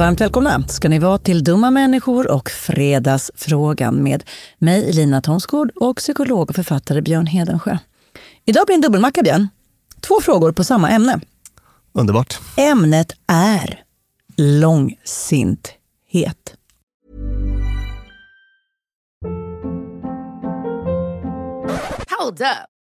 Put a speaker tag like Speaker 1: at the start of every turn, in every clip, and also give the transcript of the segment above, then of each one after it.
Speaker 1: Varmt välkomna ska ni vara till Dumma människor och Fredagsfrågan med mig, Lina Thomsgård och psykolog och författare Björn Hedensjö. Idag blir en dubbelmacka, Björn. Två frågor på samma ämne.
Speaker 2: Underbart.
Speaker 1: Ämnet är långsinthet.
Speaker 3: Hold up.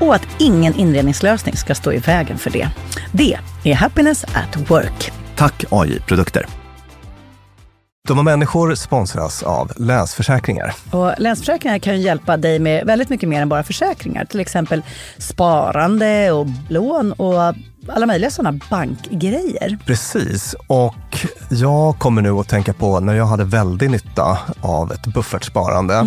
Speaker 1: och att ingen inredningslösning ska stå i vägen för det. Det är Happiness at Work.
Speaker 2: Tack AI-produkter. Dumma människor sponsras av Länsförsäkringar.
Speaker 1: Och Länsförsäkringar kan hjälpa dig med väldigt mycket mer än bara försäkringar. Till exempel sparande och lån och alla möjliga sådana bankgrejer.
Speaker 2: Precis, och jag kommer nu att tänka på när jag hade väldigt nytta av ett buffertsparande.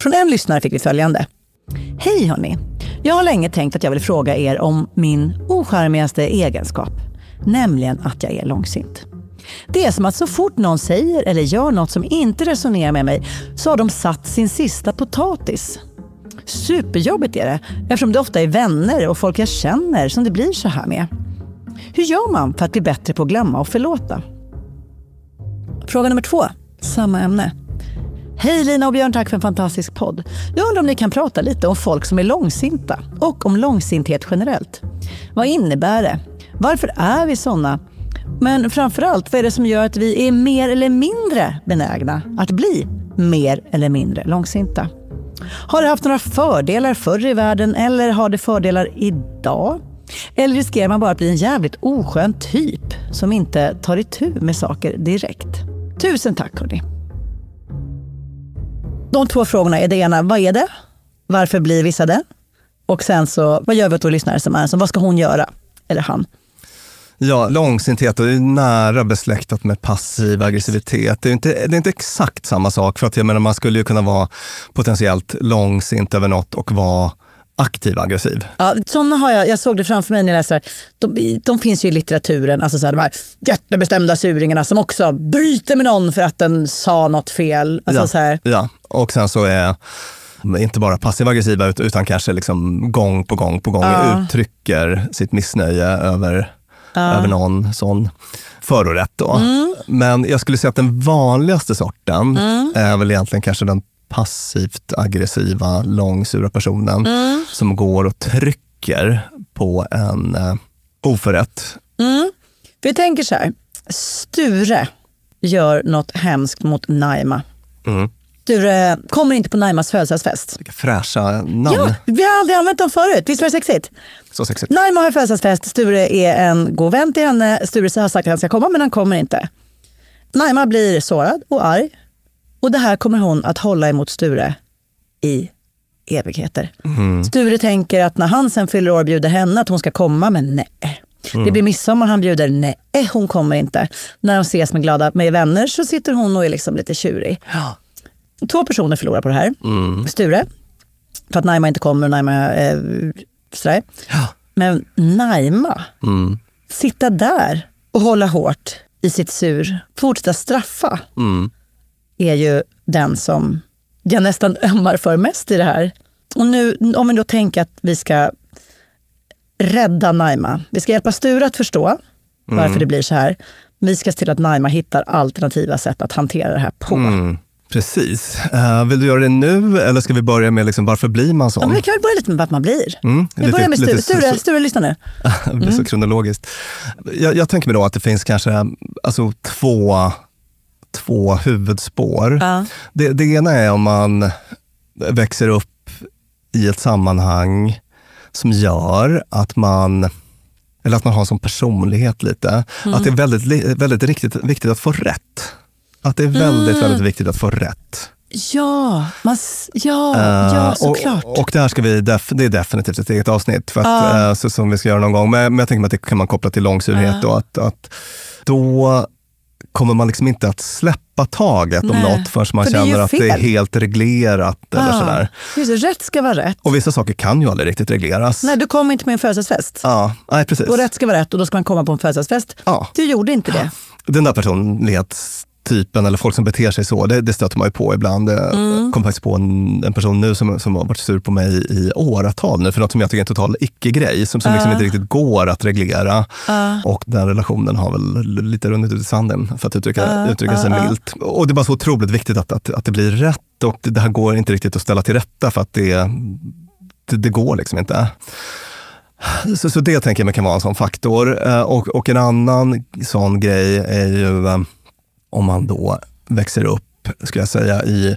Speaker 1: Från en lyssnare fick vi följande. Hej hörni! Jag har länge tänkt att jag vill fråga er om min ocharmigaste egenskap, nämligen att jag är långsint. Det är som att så fort någon säger eller gör något som inte resonerar med mig så har de satt sin sista potatis. Superjobbigt är det eftersom det ofta är vänner och folk jag känner som det blir så här med. Hur gör man för att bli bättre på att glömma och förlåta? Fråga nummer två, samma ämne. Hej Lina och Björn, tack för en fantastisk podd. Jag undrar om ni kan prata lite om folk som är långsinta och om långsinthet generellt. Vad innebär det? Varför är vi sådana? Men framförallt, vad är det som gör att vi är mer eller mindre benägna att bli mer eller mindre långsinta? Har det haft några fördelar förr i världen eller har det fördelar idag? Eller riskerar man bara att bli en jävligt oskön typ som inte tar itu med saker direkt? Tusen tack hörni. De två frågorna är det ena, vad är det? Varför blir vissa det? Och sen så, vad gör vi åt vår lyssnare som är så Vad ska hon göra? Eller han?
Speaker 2: Ja, långsinthet är nära besläktat med passiv aggressivitet. Det är, inte, det är inte exakt samma sak, för att jag menar, man skulle ju kunna vara potentiellt långsint över något och vara aktiv aggressiv.
Speaker 1: Ja, såna har jag, jag såg det framför mig när jag läste de, de finns ju i litteraturen, alltså så här, de här jättebestämda suringarna som också bryter med någon för att den sa något fel. Alltså
Speaker 2: ja,
Speaker 1: så här.
Speaker 2: ja, och sen så är inte bara passiva aggressiva utan kanske liksom gång på gång på gång
Speaker 1: Ja.
Speaker 2: uttrycker sitt missnöje över,
Speaker 1: Ja.
Speaker 2: över någon sån förorätt. Då.
Speaker 1: Mm.
Speaker 2: Men jag skulle säga att den vanligaste sorten är väl egentligen kanske den passivt aggressiva, långsura personen
Speaker 1: Mm.
Speaker 2: som går och trycker på en eh, oförrätt.
Speaker 1: Mm. Vi tänker så här, Sture gör något hemskt mot Naima.
Speaker 2: Mm.
Speaker 1: Sture kommer inte på Naimas födelsedagsfest.
Speaker 2: Vilka fräscha namn.
Speaker 1: Ja, vi har aldrig använt dem förut. Visst var det sexigt?
Speaker 2: Så sexigt.
Speaker 1: Naima har födelsedagsfest. Sture är en god vän till henne. Sture har sagt att han ska komma, men han kommer inte. Naima blir sårad och arg. Och det här kommer hon att hålla emot Sture i evigheter. Sture tänker att när han sen fyller år bjuder henne att hon ska komma, men nej. Det blir midsommar, han bjuder, nej, hon kommer inte. När de ses med glada med vänner så sitter hon och är liksom lite tjurig. Två personer förlorar på det här. Sture, för att Naima inte kommer och Naima eh, sådär. Men Naima,
Speaker 2: Mm.
Speaker 1: sitta där och hålla hårt i sitt sur, fortsätta straffa,
Speaker 2: Mm.
Speaker 1: Är ju den som jag nästan ömmar för mest i det här. Och nu, om vi då tänker att vi ska rädda Naima. Vi ska hjälpa Sture att förstå varför
Speaker 2: Mm.
Speaker 1: det blir så här. Vi ska se till att Naima hittar alternativa sätt att hantera det här på.
Speaker 2: Mm. Precis. Eh, vill du göra det nu eller ska vi börja med liksom, varför blir man
Speaker 1: Ja,
Speaker 2: sån?
Speaker 1: men vi kan väl börja lite med vart man blir.
Speaker 2: Mm,
Speaker 1: Vi
Speaker 2: lite-
Speaker 1: börjar med Sture. Sture, Sture lyssna nu.
Speaker 2: det blir så kronologiskt. Jag, jag tänker mig då att det finns kanske alltså, två, två huvudspår.
Speaker 1: Ja.
Speaker 2: Det, det ena är om man växer upp i ett sammanhang som gör att man eller att man har sån personlighet lite. Att det är väldigt, väldigt riktigt, viktigt att få rätt. Att det är väldigt, väldigt viktigt att få rätt.
Speaker 1: Ja, man, ja,
Speaker 2: Eh,
Speaker 1: ja såklart.
Speaker 2: Och, och det här ska vi, det är definitivt ett eget avsnitt för att,
Speaker 1: Ja.
Speaker 2: eh, så, som vi ska göra någon gång. Men, men jag tänker mig att det kan man koppla till långsurhet.
Speaker 1: Ja.
Speaker 2: Och att, att då kommer man liksom inte att släppa taget om
Speaker 1: Nej,
Speaker 2: något förrän man
Speaker 1: för det
Speaker 2: känner att det är helt reglerat. Eller
Speaker 1: Ja.
Speaker 2: sådär.
Speaker 1: Just det, rätt ska vara rätt.
Speaker 2: Och vissa saker kan ju aldrig riktigt regleras.
Speaker 1: Nej, du kom inte på min födelsedagsfest.
Speaker 2: Ja, nej, precis.
Speaker 1: Och rätt ska vara rätt och då ska man komma på en födelsedagsfest.
Speaker 2: Ja.
Speaker 1: Du gjorde inte det.
Speaker 2: Den där personlighetstypen eller folk som beter sig så, det, det stöter man ju på ibland. Jag
Speaker 1: Mm.
Speaker 2: kom faktiskt på en, en person nu som, som har varit sur på mig i åratal nu för något som jag tycker är en total icke-grej, som, som liksom inte riktigt går att reglera. Och den relationen har väl lite runnit ut i sanden, för att uttrycka, uttrycka sig milt. Och det är bara så otroligt viktigt att, att, att det blir rätt och det, här går inte riktigt att ställa till rätta för att det, det, det går liksom inte. Så, så det tänker jag kan vara en sån faktor. Eh, Och, och en annan sån grej är ju eh, om man då växer upp, skulle jag säga, i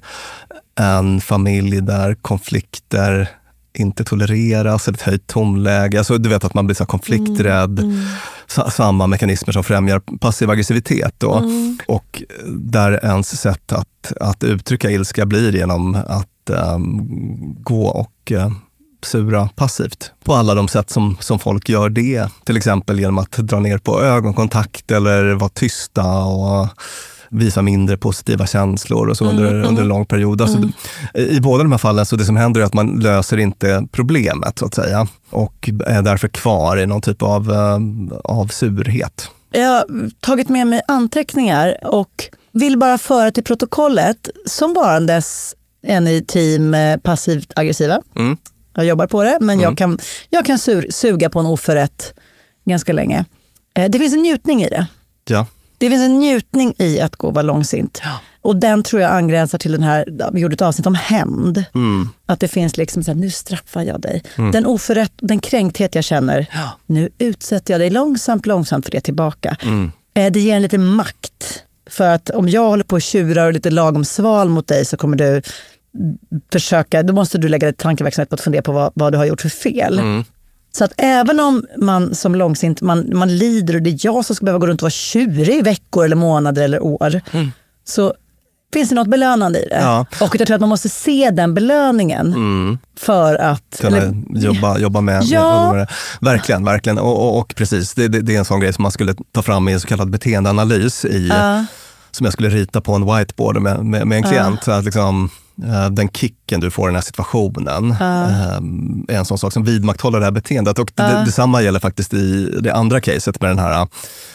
Speaker 2: en familj där konflikter inte tolereras, ett höjt tonläge. Alltså, du vet att man blir så konflikträdd. Sa- Samma mekanismer som främjar passiv aggressivitet. Då. Och där ens sätt att, att uttrycka ilska blir genom att ehm, gå och eh, sura passivt på alla de sätt som, som folk gör det. Till exempel genom att dra ner på ögonkontakt eller vara tysta och visa mindre positiva känslor och så under, under en lång period. Alltså, I båda de här fallen så det som händer är att man löser inte problemet så att säga och är därför kvar i någon typ av, eh, av surhet.
Speaker 1: Jag har tagit med mig anteckningar och vill bara föra till protokollet som varandes en i team eh, passivt aggressiva.
Speaker 2: Mm.
Speaker 1: Jag jobbar på det, men jag kan, jag kan sur, suga på en oförrätt ganska länge. Eh, Det finns en njutning i det.
Speaker 2: Ja.
Speaker 1: Det finns en njutning i att gå och vara långsint. Och den tror jag angränsar till den här, vi gjorde ett avsnitt om hämnd.
Speaker 2: Mm.
Speaker 1: Att det finns liksom så här, nu straffar jag dig. Den oförrätt, den kränkthet jag känner, nu utsätter jag dig långsamt, långsamt för det tillbaka.
Speaker 2: Mm.
Speaker 1: Eh, Det ger en lite makt. För att om jag håller på och tjurar och är lite lagom sval mot dig så kommer du försöka, då måste du lägga din tankeverksamhet på att fundera på vad, vad du har gjort för fel.
Speaker 2: Mm.
Speaker 1: Så att även om man som långsint, man, man lider och det är jag som ska behöva gå runt och vara tjurig i veckor eller månader eller år. Så finns det något belönande i det.
Speaker 2: Mm. Ja.
Speaker 1: Och jag tror att man måste se den belöningen för att...
Speaker 2: kunna
Speaker 1: eller-
Speaker 2: jobba, jobba med,
Speaker 1: Ja.
Speaker 2: med, med. Verkligen, verkligen. Och, och, och precis, det, det, det är en sån grej som man skulle ta fram i en så kallad beteendeanalys i,
Speaker 1: Ja.
Speaker 2: som jag skulle rita på en whiteboard med, med, med en klient. Så att liksom, den kicken du får i den här situationen eh, är en sån sak som vidmakthåller det här beteendet. Och det, detsamma gäller faktiskt i det andra caset med den här eh,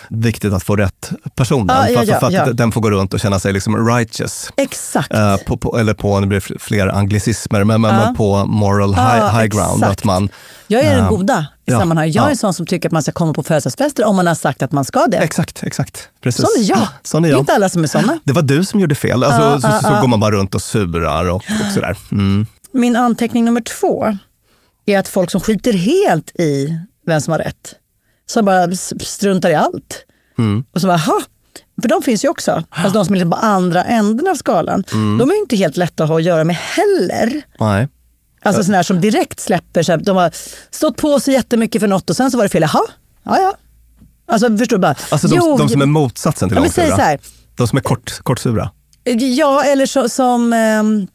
Speaker 2: viktigt att få rätt personen.
Speaker 1: Ja, ja,
Speaker 2: för,
Speaker 1: ja,
Speaker 2: att
Speaker 1: ja.
Speaker 2: den får gå runt och känna sig liksom righteous.
Speaker 1: Exakt.
Speaker 2: Eh, på, på, eller på, nu blir det fler anglicismer, men, men på moral high, high ground.
Speaker 1: exakt.
Speaker 2: Att man,
Speaker 1: jag är den
Speaker 2: eh,
Speaker 1: goda i
Speaker 2: ja,
Speaker 1: sammanhanget. Jag är
Speaker 2: ja.
Speaker 1: en sån som tycker att man ska komma på födelsedagsfester om man har sagt att man ska det.
Speaker 2: Exakt, exakt. Precis.
Speaker 1: Sån är jag.
Speaker 2: Sån är
Speaker 1: Det är
Speaker 2: jag.
Speaker 1: inte alla som är såna.
Speaker 2: Det var du som gjorde fel. Alltså, så, så, så går man bara runt och surar och, och sådär. Mm.
Speaker 1: Min anteckning nummer två är att folk som skiter helt i vem som har rätt, som bara struntar i allt.
Speaker 2: Mm.
Speaker 1: Och så bara, ha. För de finns ju också. Alltså de som är liksom på andra änden av skalan.
Speaker 2: Mm.
Speaker 1: De är inte helt lätta att ha att göra med heller.
Speaker 2: Nej.
Speaker 1: Alltså sådana här som direkt släpper, så här, de har stått på sig jättemycket för något och sen så var det fel. Jaha, ja ja. Alltså förstår du bara.
Speaker 2: Alltså de,
Speaker 1: Jo,
Speaker 2: de som är motsatsen till
Speaker 1: Ja,
Speaker 2: långsura.
Speaker 1: så här.
Speaker 2: De som är kort, kortsura.
Speaker 1: Ja, eller så, som... ehm,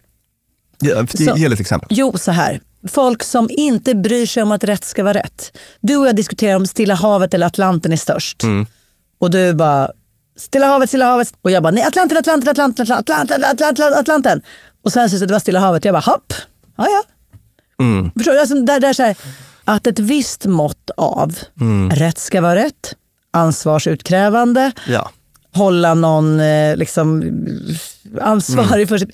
Speaker 2: Ge,
Speaker 1: Så-
Speaker 2: ge lite exempel.
Speaker 1: Jo, så här. Folk som inte bryr sig om att rätt ska vara rätt. Du och jag diskuterar om Stilla havet eller Atlanten är störst.
Speaker 2: Mm.
Speaker 1: Och du bara, Stilla havet, Stilla havet. Och jag bara, nej Atlanten, Atlanten, Atlanten, Atlanten, Atlanten, Atlanten. Och sen så det var Stilla havet. Jag bara, hopp, ja ja.
Speaker 2: Mm.
Speaker 1: Förstår du? Alltså, där, där, så här, att ett visst mått av
Speaker 2: Mm.
Speaker 1: rätt ska vara rätt, ansvarsutkrävande,
Speaker 2: Ja.
Speaker 1: hålla någon eh, liksom, ansvarig för sig,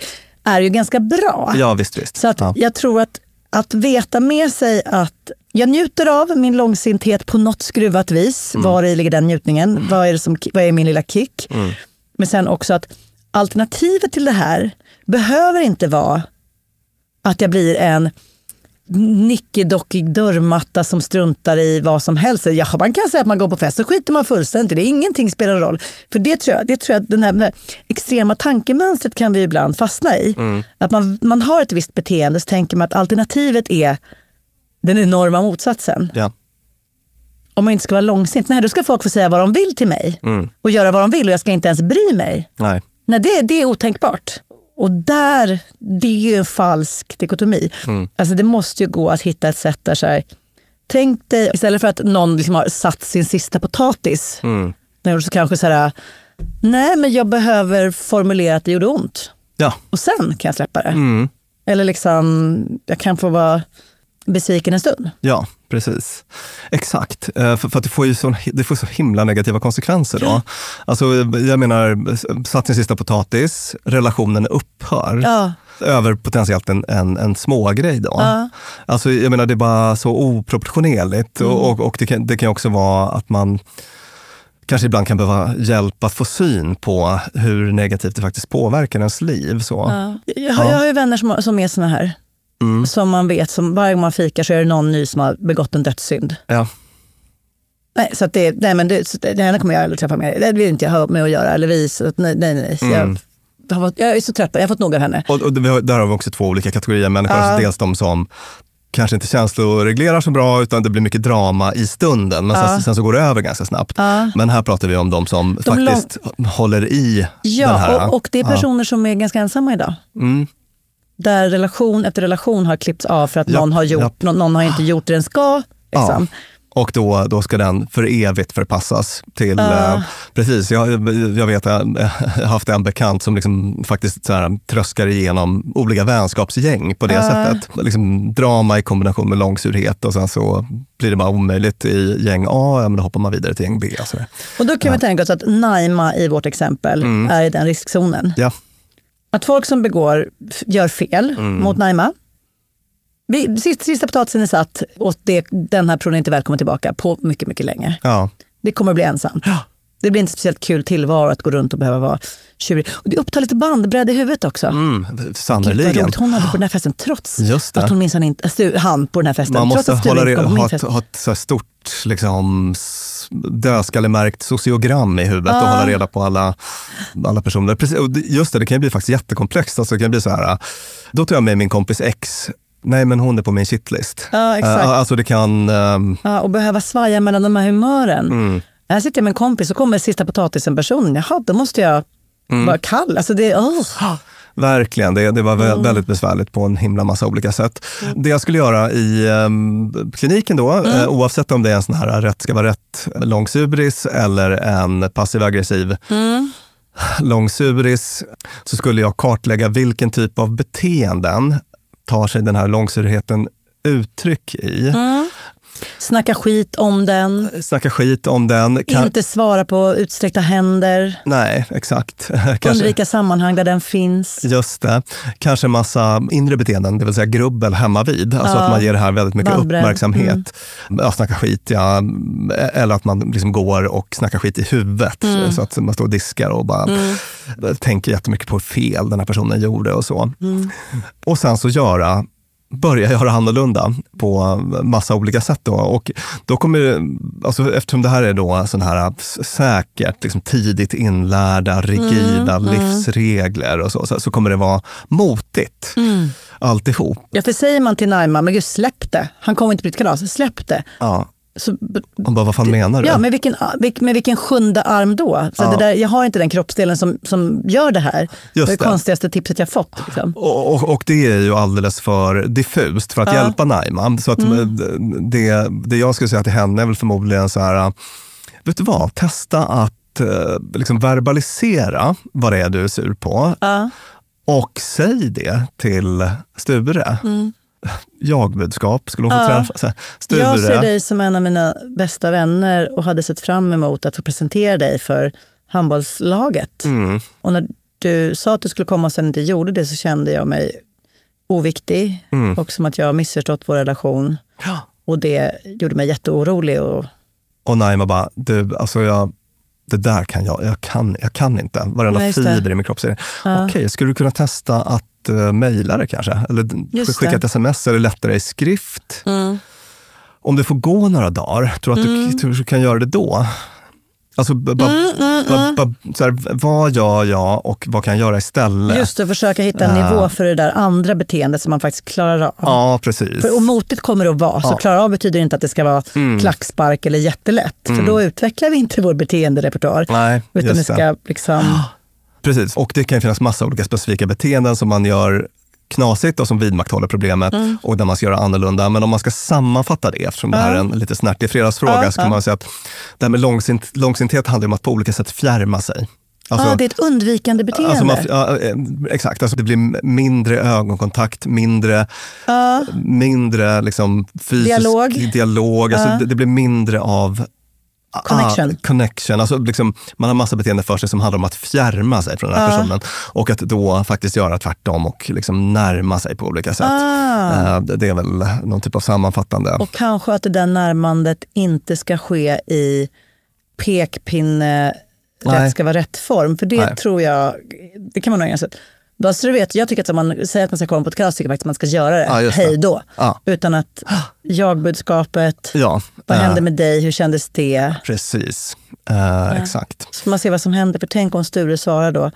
Speaker 1: är ju ganska bra.
Speaker 2: ja, visst. visst.
Speaker 1: Så att
Speaker 2: ja.
Speaker 1: jag tror att, att veta med sig att jag njuter av min långsinthet på något skruvat vis.
Speaker 2: Mm.
Speaker 1: Var i ligger den njutningen? Vad är, det som, vad är min lilla kick?
Speaker 2: Mm.
Speaker 1: Men sen också att alternativet till det här behöver inte vara att jag blir en nickedockig dörrmatta som struntar i vad som helst. Ja, man kan säga att man går på fest så skiter man fullständigt det. Ingenting spelar roll. För det tror jag, det tror jag att den här, här extrema tankemönstret kan vi ibland fastna i. Att man, man har ett visst beteende så tänker man att alternativet är den enorma motsatsen.
Speaker 2: Ja.
Speaker 1: Om man inte ska vara långsint, nej då ska folk få säga vad de vill till mig. Och göra vad de vill och jag ska inte ens bry mig.
Speaker 2: Nej.
Speaker 1: Nej, det, det är otänkbart. Och där, det är ju en falsk dikotomi. Alltså det måste ju gå att hitta ett sätt där så här, tänk dig, istället för att någon liksom har satt sin sista potatis, mm. så kanske så här, nej men jag behöver formulera att det gjorde ont.
Speaker 2: Ja.
Speaker 1: Och sen kan jag släppa det.
Speaker 2: Mm.
Speaker 1: Eller liksom, jag kan få vara besviken en stund.
Speaker 2: Ja, precis. Exakt, Eh, för, för det får ju så, det får så himla negativa konsekvenser då. Alltså, jag menar, satt sin sista potatis, relationen upphör.
Speaker 1: Ja.
Speaker 2: Över potentiellt en, en, en smågrej då.
Speaker 1: Ja.
Speaker 2: Alltså, jag menar, det är bara så oproportionerligt. Och, och, och det, kan, det kan också vara att man kanske ibland kan behöva hjälp att få syn på hur negativt det faktiskt påverkar ens liv. Så.
Speaker 1: Ja. Jag, har, jag har ju vänner som, som är såna här.
Speaker 2: Mm.
Speaker 1: Som man vet, som varje gång man fikar så är det någon ny som har begått en dödssynd.
Speaker 2: Ja.
Speaker 1: Nej, så det, nej, men det, det, henne kommer jag aldrig träffa mer. Det vill inte jag ha med att göra. Eller vi, så att, nej, nej, nej. Så
Speaker 2: Mm.
Speaker 1: jag, har fått, jag är så trött, jag har fått nog av henne.
Speaker 2: Och, och där har vi också två olika kategorier människor.
Speaker 1: Ja.
Speaker 2: Alltså dels de som kanske inte känsloreglerar så bra, utan det blir mycket drama i stunden. Men sen, sen så går det över ganska snabbt.
Speaker 1: Ja.
Speaker 2: Men här pratar vi om de som
Speaker 1: De
Speaker 2: faktiskt håller i den
Speaker 1: Ja,
Speaker 2: här.
Speaker 1: och, och det är personer som är ganska ensamma idag.
Speaker 2: Mm.
Speaker 1: Där relation efter relation har klippts av för att
Speaker 2: Japp,
Speaker 1: någon, har gjort,
Speaker 2: japp.
Speaker 1: någon, någon har inte gjort det den ska. Liksom.
Speaker 2: Och då, då ska den för evigt förpassas till... Eh, precis, jag, jag vet, jag har haft en bekant som liksom faktiskt så här, tröskar igenom olika vänskapsgäng på det sättet. Liksom, drama i kombination med långsurhet och sen så blir det bara omöjligt i gäng A, ja, men då hoppar man vidare till gäng B. Där.
Speaker 1: Och då kan vi tänka oss att Naima i vårt exempel
Speaker 2: Mm.
Speaker 1: är i den riskzonen.
Speaker 2: Ja,
Speaker 1: Att folk som begår, gör fel
Speaker 2: Mm.
Speaker 1: mot Naima. Vi, sista, sista potatisen är satt och det, den här personen är inte välkommen tillbaka på mycket, mycket länge.
Speaker 2: ja,
Speaker 1: Det kommer att bli ensamt. Det blir inte speciellt kul tillvaro att gå runt och behöva vara tjurig. Och det upptar lite bandbredd i huvudet också.
Speaker 2: Mm,
Speaker 1: Gud,
Speaker 2: sannerligen.
Speaker 1: roligt hon hade på den här festen trots
Speaker 2: Just det.
Speaker 1: att hon minsann inte, alltså, han på den här festen.
Speaker 2: Man måste hålla,
Speaker 1: på
Speaker 2: ha,
Speaker 1: min
Speaker 2: ett, ha ett så stort liksom, dödskallemärkt sociogram i huvudet och
Speaker 1: Ja.
Speaker 2: hålla reda på alla, alla personer. Precis, och just det, det kan ju bli faktiskt jättekomplext. Alltså, det kan bli så här, då tar jag med min kompis X. Nej, men hon är på min shitlist.
Speaker 1: Ja, exakt.
Speaker 2: Eh, alltså det kan... ehm,
Speaker 1: Ja, och behöva svaja mellan de här humören.
Speaker 2: Mm.
Speaker 1: Här sitter jag med en kompis och kommer sista potatisen-personen. Jaha, då måste jag
Speaker 2: Mm.
Speaker 1: vara kall. Alltså det, oh.
Speaker 2: Verkligen, det, det var
Speaker 1: Mm.
Speaker 2: väldigt besvärligt på en himla massa olika sätt. Det jag skulle göra i ehm, kliniken då,
Speaker 1: Mm.
Speaker 2: eh, oavsett om det är en sån här rätt ska vara rätt långsubris eller en passiv-aggressiv
Speaker 1: Mm.
Speaker 2: långsuris, så skulle jag kartlägga vilken typ av beteenden tar sig den här långsurigheten uttryck i.
Speaker 1: Mm. Snacka skit om den.
Speaker 2: Snacka skit om den. Kan,
Speaker 1: Inte svara på utsträckta händer.
Speaker 2: Nej, exakt. Kanske,
Speaker 1: Undvika sammanhang där den finns.
Speaker 2: Just det. Kanske massa inre beteenden, det vill säga grubbel hemma vid. Alltså
Speaker 1: Ja.
Speaker 2: att man ger det här väldigt mycket
Speaker 1: Bandbredd.
Speaker 2: uppmärksamhet.
Speaker 1: Mm.
Speaker 2: Ja, snacka skit, ja. Eller att man liksom går och snackar skit i huvudet.
Speaker 1: Mm.
Speaker 2: Så att man står och diskar och bara tänker jättemycket på hur fel den här personen gjorde och så.
Speaker 1: Mm.
Speaker 2: Och sen så göra börja göra annorlunda på massa olika sätt. Då. Och då kommer, alltså eftersom det här är då sån här säkert, liksom tidigt inlärda, rigida
Speaker 1: Mm,
Speaker 2: livsregler och så, så, så kommer det vara motigt
Speaker 1: Mm.
Speaker 2: alltihop.
Speaker 1: Ja, för säger man till Naima, men gud släpp det. Han kommer inte på ditt kalas, släpp det.
Speaker 2: Ja.
Speaker 1: Så,
Speaker 2: Man bara, vad fan menar du?
Speaker 1: ja, med vilken, vilk- med vilken sjunde arm då? Så
Speaker 2: Ja.
Speaker 1: det där, jag har inte den kroppsdelen som, som gör det här. det är det konstigaste tipset jag fått. Liksom.
Speaker 2: Och, och, och det är ju alldeles för diffust för att
Speaker 1: Ja. Mm.
Speaker 2: hjälpa Naima. Så att det, det jag skulle säga till henne är väl förmodligen så här, vet du vad, testa att eh, liksom verbalisera vad det är du är sur på.
Speaker 1: Ja.
Speaker 2: Och säg det till Sture. Jag-budskap skulle hon få
Speaker 1: Mm. Ja.
Speaker 2: träffa. Sture.
Speaker 1: Jag ser dig som en av mina bästa vänner och hade sett fram emot att få presentera dig för handbollslaget.
Speaker 2: Mm.
Speaker 1: Och när du sa att du skulle komma och sen inte gjorde det så kände jag mig oviktig och som att jag har missförstått vår relation.
Speaker 2: Mm. Ja.
Speaker 1: Och det gjorde mig jätteorolig. Och,
Speaker 2: Och Naima bara, du, alltså jag, det där kan jag, jag kan, jag kan inte. Varenda
Speaker 1: det.
Speaker 2: fiber i min kropp säger
Speaker 1: Ja.
Speaker 2: okej, skulle du kunna testa att uh, mejla det kanske? Eller
Speaker 1: Just
Speaker 2: skicka
Speaker 1: det.
Speaker 2: ett sms eller lättare i skrift? Om det får gå några dagar, tror du att
Speaker 1: Mm.
Speaker 2: du, du kan göra det då? Alltså, ba,
Speaker 1: Mm,
Speaker 2: ba, ba, så här, vad gör jag och vad kan jag göra istället?
Speaker 1: just att försöka hitta en nivå för det där andra beteendet som man faktiskt klarar av.
Speaker 2: Ja, precis.
Speaker 1: För, och motigt kommer det att vara. Så
Speaker 2: Ja. Mm.
Speaker 1: klara av betyder inte att det ska vara klackspark eller jättelätt. För då utvecklar vi inte vår beteenderepertoar.
Speaker 2: Nej,
Speaker 1: utan det
Speaker 2: just det.
Speaker 1: ska liksom...
Speaker 2: Precis, och det kan finnas massa olika specifika beteenden som man gör knasigt och som vidmakthåller problemet
Speaker 1: Mm.
Speaker 2: och där man ska göra annorlunda. Men om man ska sammanfatta det, eftersom det här är en lite snärtig fredagsfråga,
Speaker 1: Ja,
Speaker 2: så kan man säga att det här med långsint, långsinthet handlar om att på olika sätt fjärma sig. Alltså,
Speaker 1: ah, det är ett undvikande beteende.
Speaker 2: Alltså man, ja, eh, exakt, alltså det blir mindre ögonkontakt, mindre, mindre liksom fysisk
Speaker 1: Dialog.
Speaker 2: dialog alltså det, det blir mindre av
Speaker 1: Connection.
Speaker 2: Ah, connection. Alltså liksom, man har massa beteenden för sig som handlar om att fjärma sig från den här personen. Och att då faktiskt göra tvärtom och liksom närma sig på olika sätt.
Speaker 1: Ah.
Speaker 2: Eh, det- är väl någon typ av sammanfattande.
Speaker 1: Och kanske att det där närmandet inte ska ske i pekpinne,
Speaker 2: Nej.
Speaker 1: rätt ska vara rätt form. För det
Speaker 2: Nej.
Speaker 1: tror jag, det kan man nog sätt. Bara så du vet, jag tycker att om man säger att man ska komma på ett kalas, tycker jag faktiskt att man ska göra det.
Speaker 2: Ja, det.
Speaker 1: Hej då.
Speaker 2: Ja.
Speaker 1: Utan att jag-budskapet,
Speaker 2: Ja,
Speaker 1: vad
Speaker 2: eh,
Speaker 1: hände med dig, hur kändes det?
Speaker 2: Precis, Eh, exakt.
Speaker 1: Så man se vad som händer. För tänk om Sture svarar då,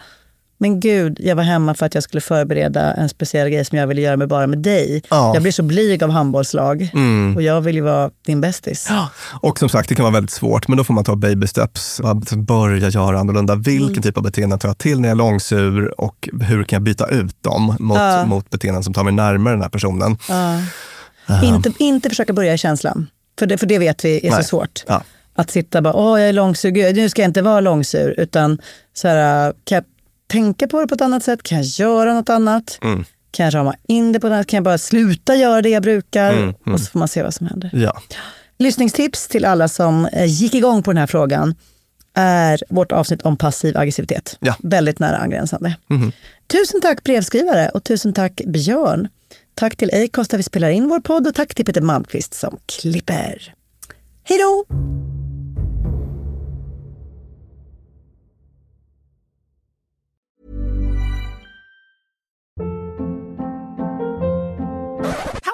Speaker 1: men gud, jag var hemma för att jag skulle förbereda en speciell grej som jag ville göra med bara med dig.
Speaker 2: Ja. Mm.
Speaker 1: Jag blir så blyg av handbollslag och jag vill ju vara din bästis.
Speaker 2: Och som sagt, det kan vara väldigt svårt, men då får man ta baby steps. Börja göra annorlunda. Vilken
Speaker 1: Mm.
Speaker 2: typ av beteenden tar jag till när jag är långsur och hur kan jag byta ut dem mot,
Speaker 1: Ja.
Speaker 2: mot beteenden som tar mig närmare den här personen?
Speaker 1: Inte, inte försöka börja i känslan, för det, för det vet vi är
Speaker 2: Nej.
Speaker 1: så svårt.
Speaker 2: Ja.
Speaker 1: Att sitta bara, åh jag är långsur, Gud, nu ska jag inte vara långsur. Utan så här, kan jag tänka på det på ett annat sätt? Kan jag göra något annat?
Speaker 2: Mm.
Speaker 1: Kan jag rama in det på ett annat Kan jag bara sluta göra det jag brukar? Och så får man se vad som händer.
Speaker 2: Ja.
Speaker 1: Lyssningstips till alla som eh, gick igång på den här frågan är vårt avsnitt om passiv aggressivitet.
Speaker 2: Ja.
Speaker 1: Väldigt nära angränsande. Tusen tack brevskrivare och tusen tack Björn. Tack till Acast där vi spelar in vår podd och tack till Peter Malmqvist som klipper. Hej då!